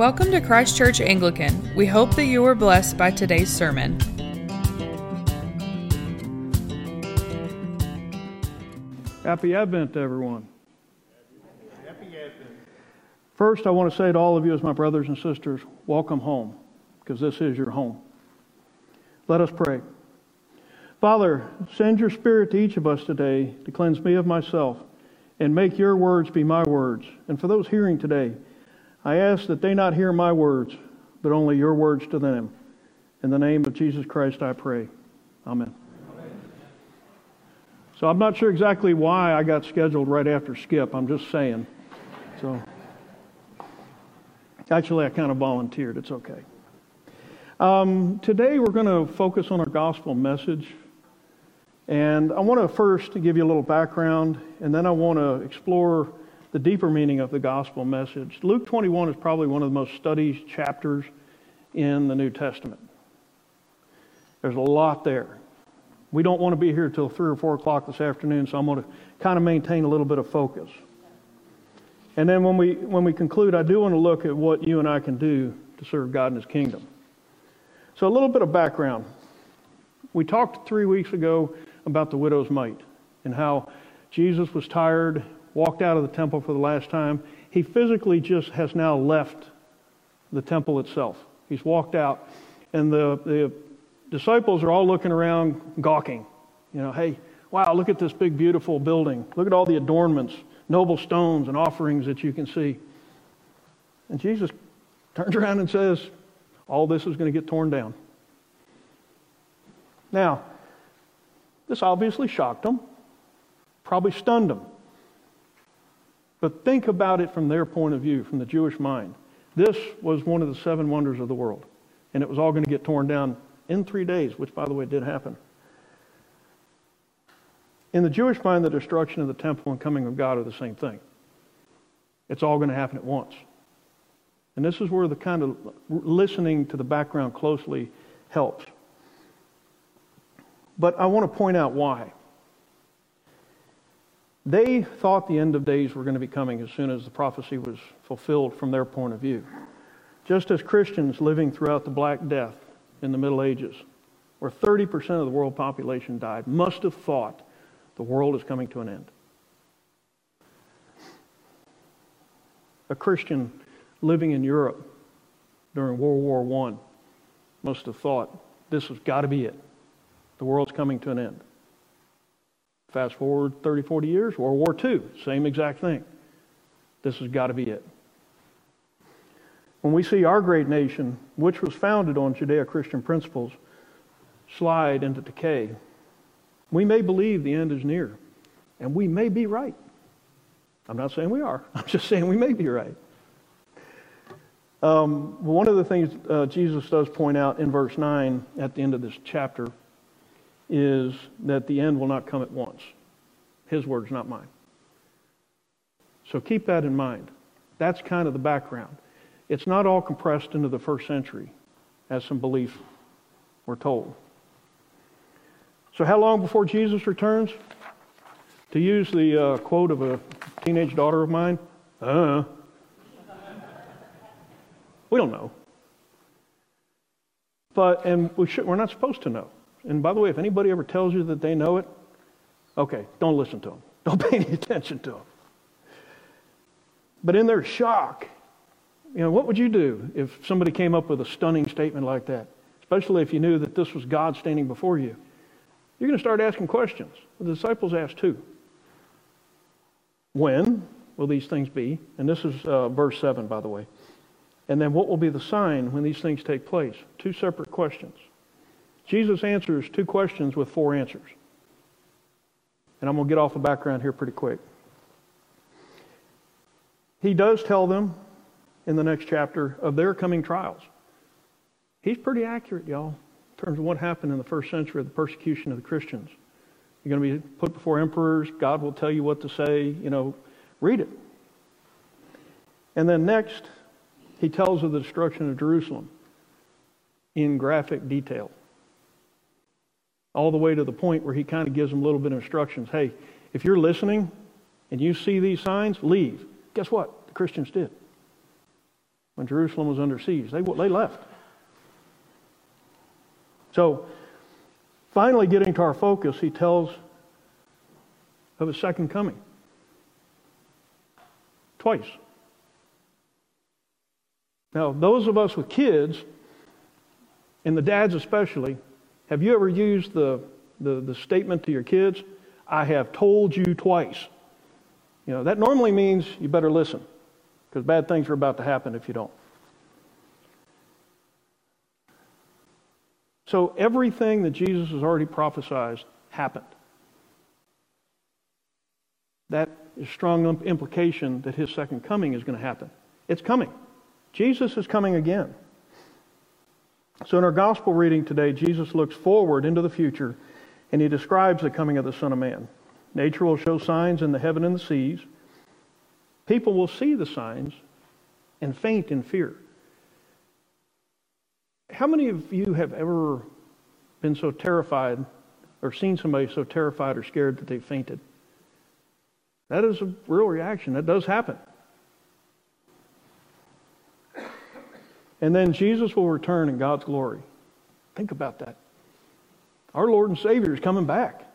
Welcome to Christ Church Anglican. We hope that you were blessed by today's sermon. Happy Advent, everyone. Happy Advent. First, I want to say to all of you, as my brothers and sisters, welcome home, because this is your home. Let us pray. Father, send your Spirit to each of us today to cleanse me of myself and make your words be my words. And for those hearing today, I ask that they not hear my words, but only your words to them. In the name of Jesus Christ, I pray. Amen. So I'm not sure exactly why I got scheduled right after Skip. I'm just saying. So actually, I kind of volunteered. It's okay. Um, today, we're going to focus on our gospel message. And I want to first give you a little background, and then I want to explore the deeper meaning of the gospel message. Luke 21 is probably one of the most studied chapters in the New Testament. There's a lot there. We don't want to be here till 3 or 4 o'clock this afternoon, so I'm going to kind of maintain a little bit of focus. And then when we, when we conclude, I do want to look at what you and I can do to serve God in His kingdom. So, a little bit of background. We talked three weeks ago about the widow's mite and how Jesus was tired, walked out of the temple for the last time. He physically just has now left the temple itself. He's walked out, and the, the disciples are all looking around, gawking. You know, hey, wow, look at this big, beautiful building. Look at all the adornments, noble stones, and offerings that you can see. And Jesus turns around and says, all this is going to get torn down. Now, this obviously shocked them, probably stunned them. But think about it from their point of view, from the Jewish mind. This was one of the seven wonders of the world, and it was all going to get torn down in three days, which, by the way, did happen. In the Jewish mind, the destruction of the temple and coming of God are the same thing. It's all going to happen at once. And this is where the kind of listening to the background closely helps. But I want to point out why. They thought the end of days were going to be coming as soon as the prophecy was fulfilled from their point of view. Just as Christians living throughout the Black Death in the Middle Ages, where 30% of the world population died, must have thought the world is coming to an end. A Christian living in Europe during World War I must have thought this has got to be it. The world's coming to an end. Fast forward 30, 40 years, World War II, same exact thing. This has got to be it. When we see our great nation, which was founded on Judeo Christian principles, slide into decay, we may believe the end is near, and we may be right. I'm not saying we are, I'm just saying we may be right. Um, one of the things uh, Jesus does point out in verse 9 at the end of this chapter is that the end will not come at once. His words, not mine. So keep that in mind. That's kind of the background. It's not all compressed into the first century, as some belief were told. So, how long before Jesus returns? To use the uh, quote of a teenage daughter of mine, uh, we don't know. But, and we should, we're not supposed to know. And by the way, if anybody ever tells you that they know it, okay, don't listen to them. Don't pay any attention to them. But in their shock, you know, what would you do if somebody came up with a stunning statement like that? Especially if you knew that this was God standing before you. You're going to start asking questions. The disciples asked too. When will these things be? And this is uh, verse 7, by the way. And then what will be the sign when these things take place? Two separate questions. Jesus answers two questions with four answers. And I'm going to get off the background here pretty quick. He does tell them in the next chapter of their coming trials. He's pretty accurate, y'all, in terms of what happened in the first century of the persecution of the Christians. You're going to be put before emperors. God will tell you what to say. You know, read it. And then next, he tells of the destruction of Jerusalem in graphic detail all the way to the point where he kind of gives them a little bit of instructions. Hey, if you're listening and you see these signs, leave. Guess what? The Christians did. when Jerusalem was under siege. They, they left. So, finally, getting to our focus, he tells of his second coming. Twice. Now, those of us with kids, and the dads especially, have you ever used the, the, the statement to your kids, I have told you twice? You know, that normally means you better listen because bad things are about to happen if you don't. So everything that Jesus has already prophesied happened. That is strong implication that his second coming is going to happen. It's coming. Jesus is coming again. So in our gospel reading today, Jesus looks forward into the future and he describes the coming of the Son of Man. Nature will show signs in the heaven and the seas. People will see the signs and faint in fear. How many of you have ever been so terrified or seen somebody so terrified or scared that they fainted? That is a real reaction. That does happen. And then Jesus will return in God's glory. Think about that. Our Lord and Savior is coming back.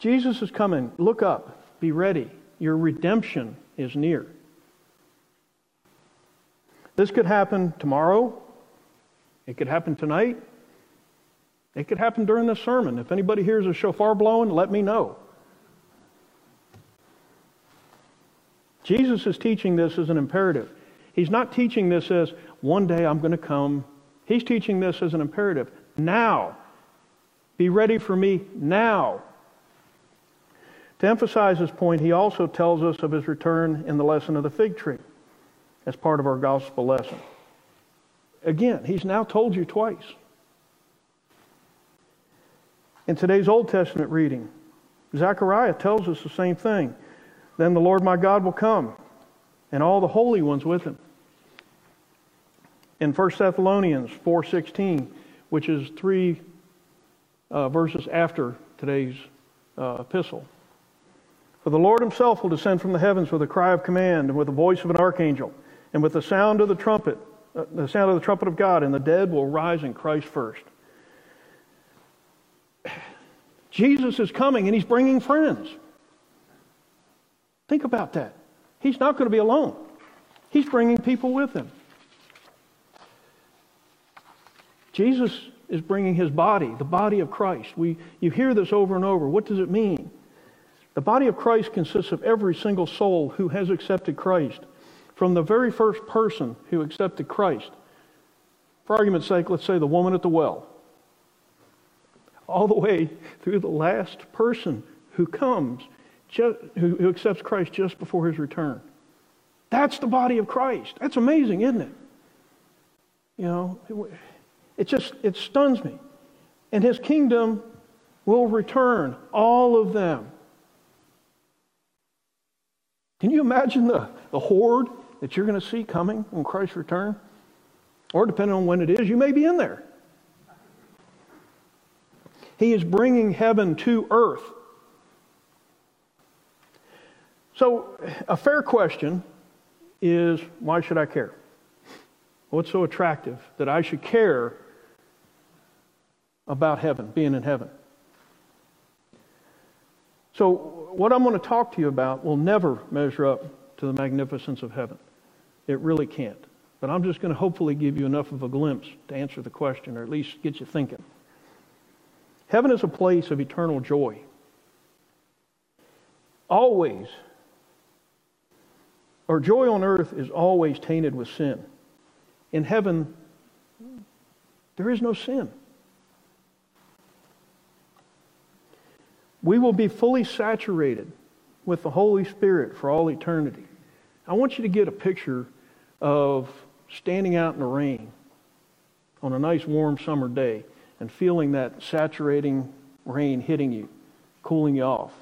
Jesus is coming. Look up. Be ready. Your redemption is near. This could happen tomorrow. It could happen tonight. It could happen during this sermon. If anybody hears a shofar blowing, let me know. Jesus is teaching this as an imperative. He's not teaching this as one day I'm going to come. He's teaching this as an imperative. Now. Be ready for me now. To emphasize this point, he also tells us of his return in the lesson of the fig tree as part of our gospel lesson. Again, he's now told you twice. In today's Old Testament reading, Zechariah tells us the same thing. Then the Lord my God will come, and all the holy ones with him. In 1 Thessalonians 4.16, which is three uh, verses after today's uh, epistle, For the Lord himself will descend from the heavens with a cry of command, and with the voice of an archangel, and with the sound of the trumpet, uh, the sound of the trumpet of God, and the dead will rise in Christ first. Jesus is coming and he's bringing friends. Think about that. He's not going to be alone, he's bringing people with him. Jesus is bringing his body, the body of Christ. We, you hear this over and over. What does it mean? The body of Christ consists of every single soul who has accepted Christ from the very first person who accepted Christ. For argument's sake, let's say the woman at the well, all the way through the last person who comes, who, accepts Christ just before his return. That's the body of Christ. That's amazing, isn't it? You know, it, it just it stuns me. And his kingdom will return all of them. Can you imagine the, the horde that you're going to see coming when Christ return? Or depending on when it is, you may be in there. He is bringing heaven to earth. So, a fair question is why should I care? What's so attractive that I should care about heaven, being in heaven? So, what I'm going to talk to you about will never measure up to the magnificence of heaven. It really can't. But I'm just going to hopefully give you enough of a glimpse to answer the question, or at least get you thinking. Heaven is a place of eternal joy. Always, or joy on earth is always tainted with sin. In heaven, there is no sin. We will be fully saturated with the Holy Spirit for all eternity. I want you to get a picture of standing out in the rain on a nice warm summer day and feeling that saturating rain hitting you, cooling you off.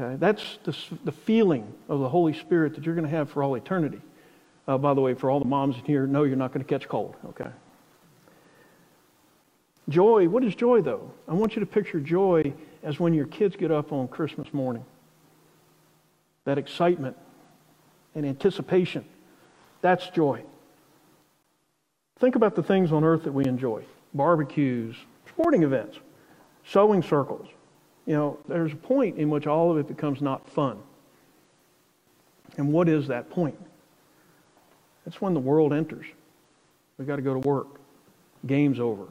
Okay, that's the, the feeling of the Holy Spirit that you're going to have for all eternity. Uh, by the way, for all the moms in here, no, you're not going to catch cold. Okay. Joy, what is joy though? I want you to picture joy as when your kids get up on Christmas morning. That excitement and anticipation. That's joy. Think about the things on earth that we enjoy barbecues, sporting events, sewing circles. You know, there's a point in which all of it becomes not fun. And what is that point? It's when the world enters. We've got to go to work. Game's over.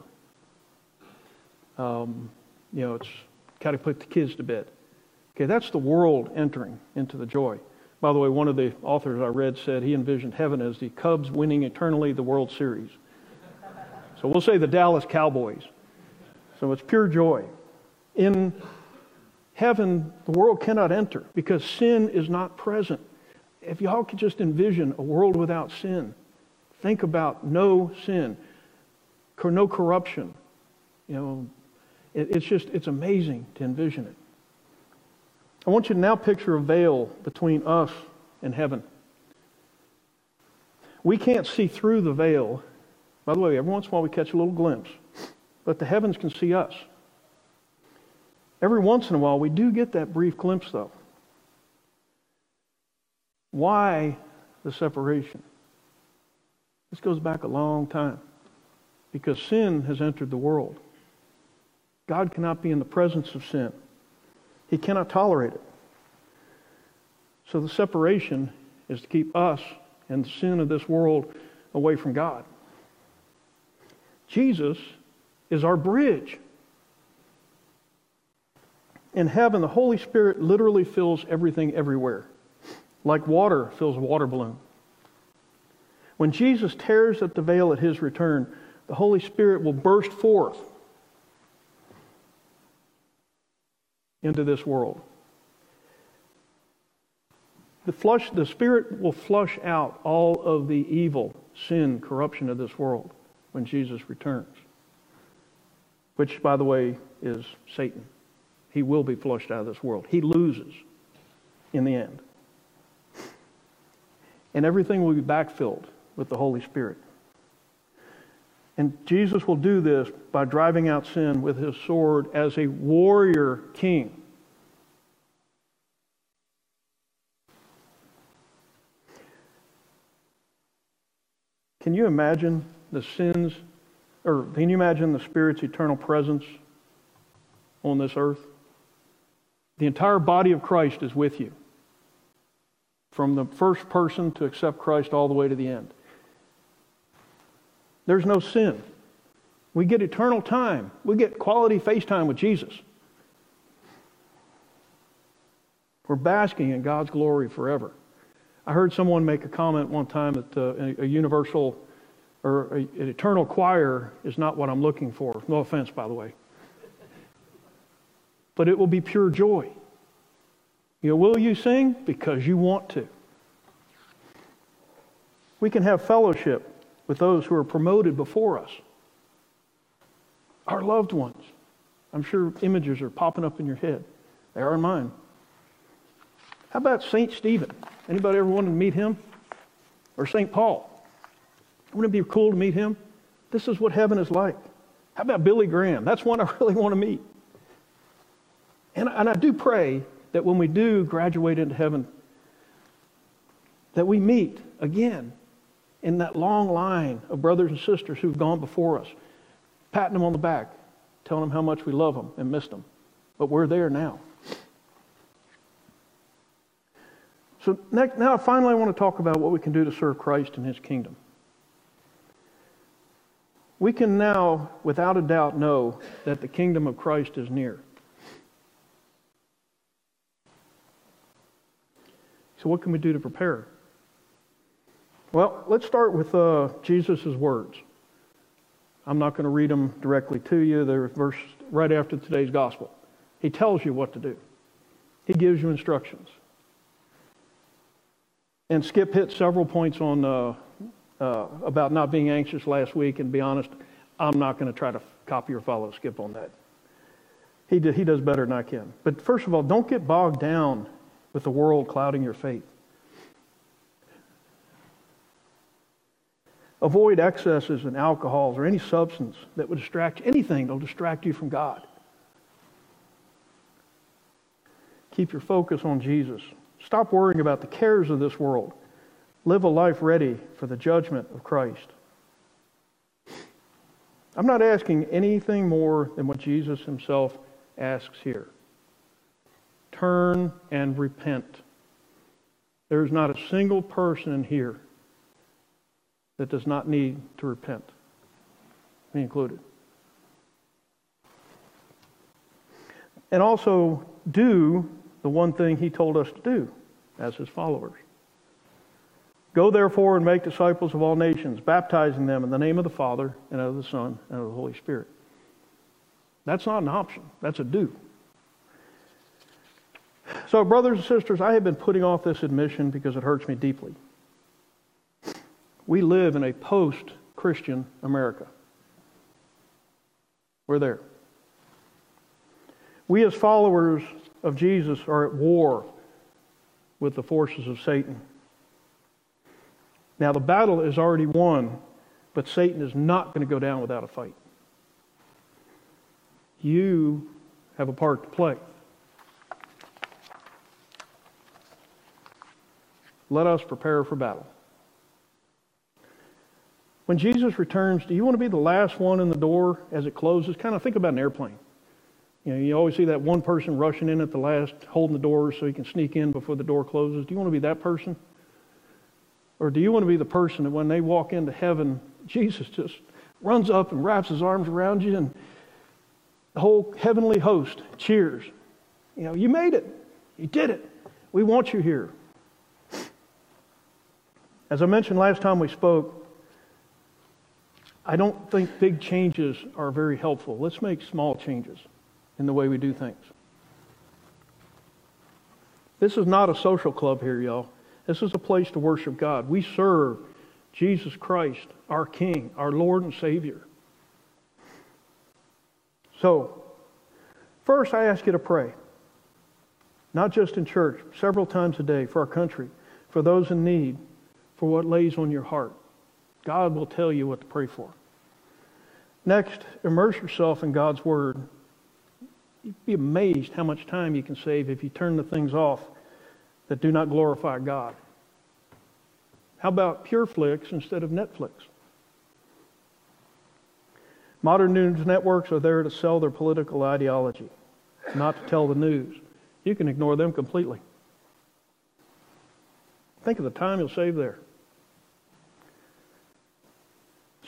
Um, you know, it's got to put the kids to bed. Okay, that's the world entering into the joy. By the way, one of the authors I read said he envisioned heaven as the Cubs winning eternally the World Series. So we'll say the Dallas Cowboys. So it's pure joy. In heaven, the world cannot enter because sin is not present. If y'all could just envision a world without sin, think about no sin, no corruption. You know, it's just, it's amazing to envision it. I want you to now picture a veil between us and heaven. We can't see through the veil. By the way, every once in a while we catch a little glimpse, but the heavens can see us. Every once in a while we do get that brief glimpse, though. Why the separation? This goes back a long time because sin has entered the world. God cannot be in the presence of sin. He cannot tolerate it. So the separation is to keep us and the sin of this world away from God. Jesus is our bridge. In heaven, the Holy Spirit literally fills everything everywhere, like water fills a water balloon. When Jesus tears up the veil at his return, the Holy Spirit will burst forth into this world. The, flush, the Spirit will flush out all of the evil, sin, corruption of this world when Jesus returns, which, by the way, is Satan. He will be flushed out of this world. He loses in the end. And everything will be backfilled with the Holy Spirit. And Jesus will do this by driving out sin with his sword as a warrior king. Can you imagine the sins, or can you imagine the Spirit's eternal presence on this earth? The entire body of Christ is with you. From the first person to accept Christ all the way to the end. There's no sin. We get eternal time. We get quality face time with Jesus. We're basking in God's glory forever. I heard someone make a comment one time that uh, a universal or a, an eternal choir is not what I'm looking for. No offense, by the way. But it will be pure joy. You know, will you sing? Because you want to. We can have fellowship with those who are promoted before us. Our loved ones. I'm sure images are popping up in your head. They are in mine. How about St. Stephen? Anybody ever wanted to meet him? Or St. Paul? Wouldn't it be cool to meet him? This is what heaven is like. How about Billy Graham? That's one I really want to meet. And, and I do pray that when we do graduate into heaven, that we meet again in that long line of brothers and sisters who've gone before us, patting them on the back, telling them how much we love them and miss them. But we're there now. So now, finally, I want to talk about what we can do to serve Christ and His kingdom. We can now, without a doubt, know that the kingdom of Christ is near. So, what can we do to prepare? Well, let's start with uh, Jesus' words. I'm not going to read them directly to you. They're verse right after today's gospel. He tells you what to do. He gives you instructions. And Skip hit several points on uh, uh, about not being anxious last week. And be honest, I'm not going to try to copy or follow Skip on that. He, he does better than I can. But first of all, don't get bogged down with the world clouding your faith. Avoid excesses and alcohols or any substance that would distract anything that'll distract you from God. Keep your focus on Jesus. Stop worrying about the cares of this world. live a life ready for the judgment of Christ. I'm not asking anything more than what Jesus himself asks here. Turn and repent. There is not a single person in here that does not need to repent, me included. And also do the one thing he told us to do as his followers. Go therefore and make disciples of all nations, baptizing them in the name of the Father and of the Son and of the Holy Spirit. That's not an option, that's a do. So, brothers and sisters, I have been putting off this admission because it hurts me deeply. We live in a post Christian America. We're there. We, as followers of Jesus, are at war with the forces of Satan. Now, the battle is already won, but Satan is not going to go down without a fight. You have a part to play. Let us prepare for battle. When Jesus returns, do you want to be the last one in the door as it closes? Kind of think about an airplane. You know, you always see that one person rushing in at the last, holding the door so he can sneak in before the door closes. Do you want to be that person? Or do you want to be the person that when they walk into heaven, Jesus just runs up and wraps his arms around you and the whole heavenly host cheers. You know, you made it. You did it. We want you here. As I mentioned last time we spoke, I don't think big changes are very helpful. Let's make small changes in the way we do things. This is not a social club here, y'all. This is a place to worship God. We serve Jesus Christ, our King, our Lord and Savior. So, first, I ask you to pray. Not just in church, several times a day for our country, for those in need, for what lays on your heart. God will tell you what to pray for. Next, immerse yourself in God's Word. You'd be amazed how much time you can save if you turn the things off that do not glorify God. How about PureFlix instead of Netflix? Modern news networks are there to sell their political ideology, not to tell the news. You can ignore them completely. Think of the time you'll save there.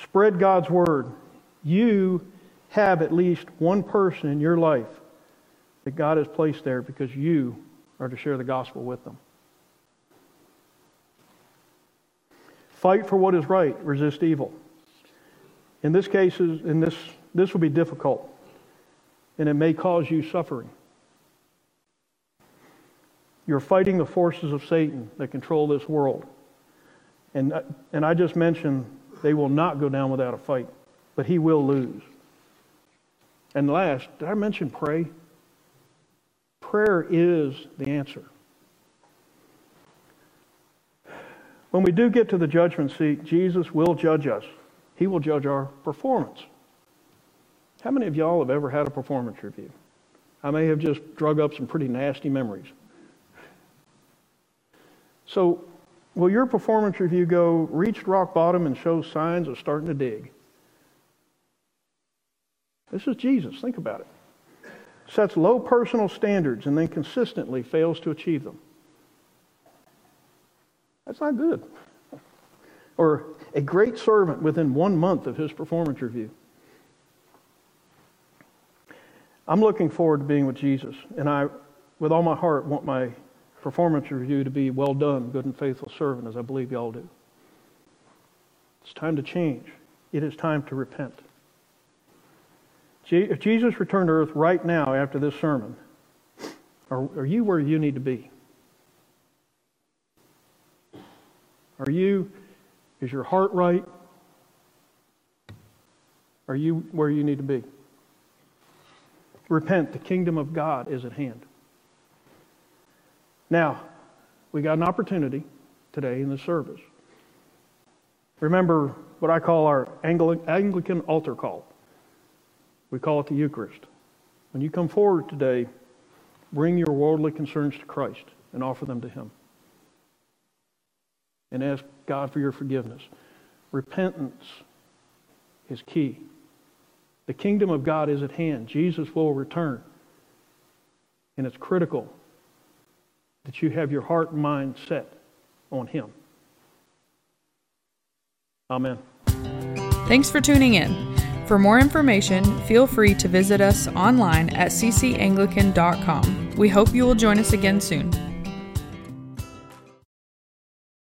Spread God's word you have at least one person in your life that God has placed there because you are to share the gospel with them. Fight for what is right, resist evil. In this case, in this, this will be difficult, and it may cause you suffering. You're fighting the forces of Satan that control this world. And, and I just mentioned they will not go down without a fight but he will lose. And last, did I mention pray? Prayer is the answer. When we do get to the judgment seat, Jesus will judge us. He will judge our performance. How many of y'all have ever had a performance review? I may have just drug up some pretty nasty memories. So, will your performance review go reached rock bottom and show signs of starting to dig? This is Jesus. Think about it. Sets low personal standards and then consistently fails to achieve them. That's not good. Or a great servant within one month of his performance review. I'm looking forward to being with Jesus, and I, with all my heart, want my performance review to be well done, good and faithful servant, as I believe you all do. It's time to change. It is time to repent. If Jesus returned to earth right now after this sermon, are, are you where you need to be? Are you, is your heart right? Are you where you need to be? Repent, the kingdom of God is at hand. Now, we got an opportunity today in the service. Remember what I call our Anglican altar call. We call it the Eucharist. When you come forward today, bring your worldly concerns to Christ and offer them to Him. and ask God for your forgiveness. Repentance is key. The kingdom of God is at hand. Jesus will return. And it's critical that you have your heart and mind set on Him. Amen. Thanks for tuning in. For more information, feel free to visit us online at ccanglican.com. We hope you will join us again soon.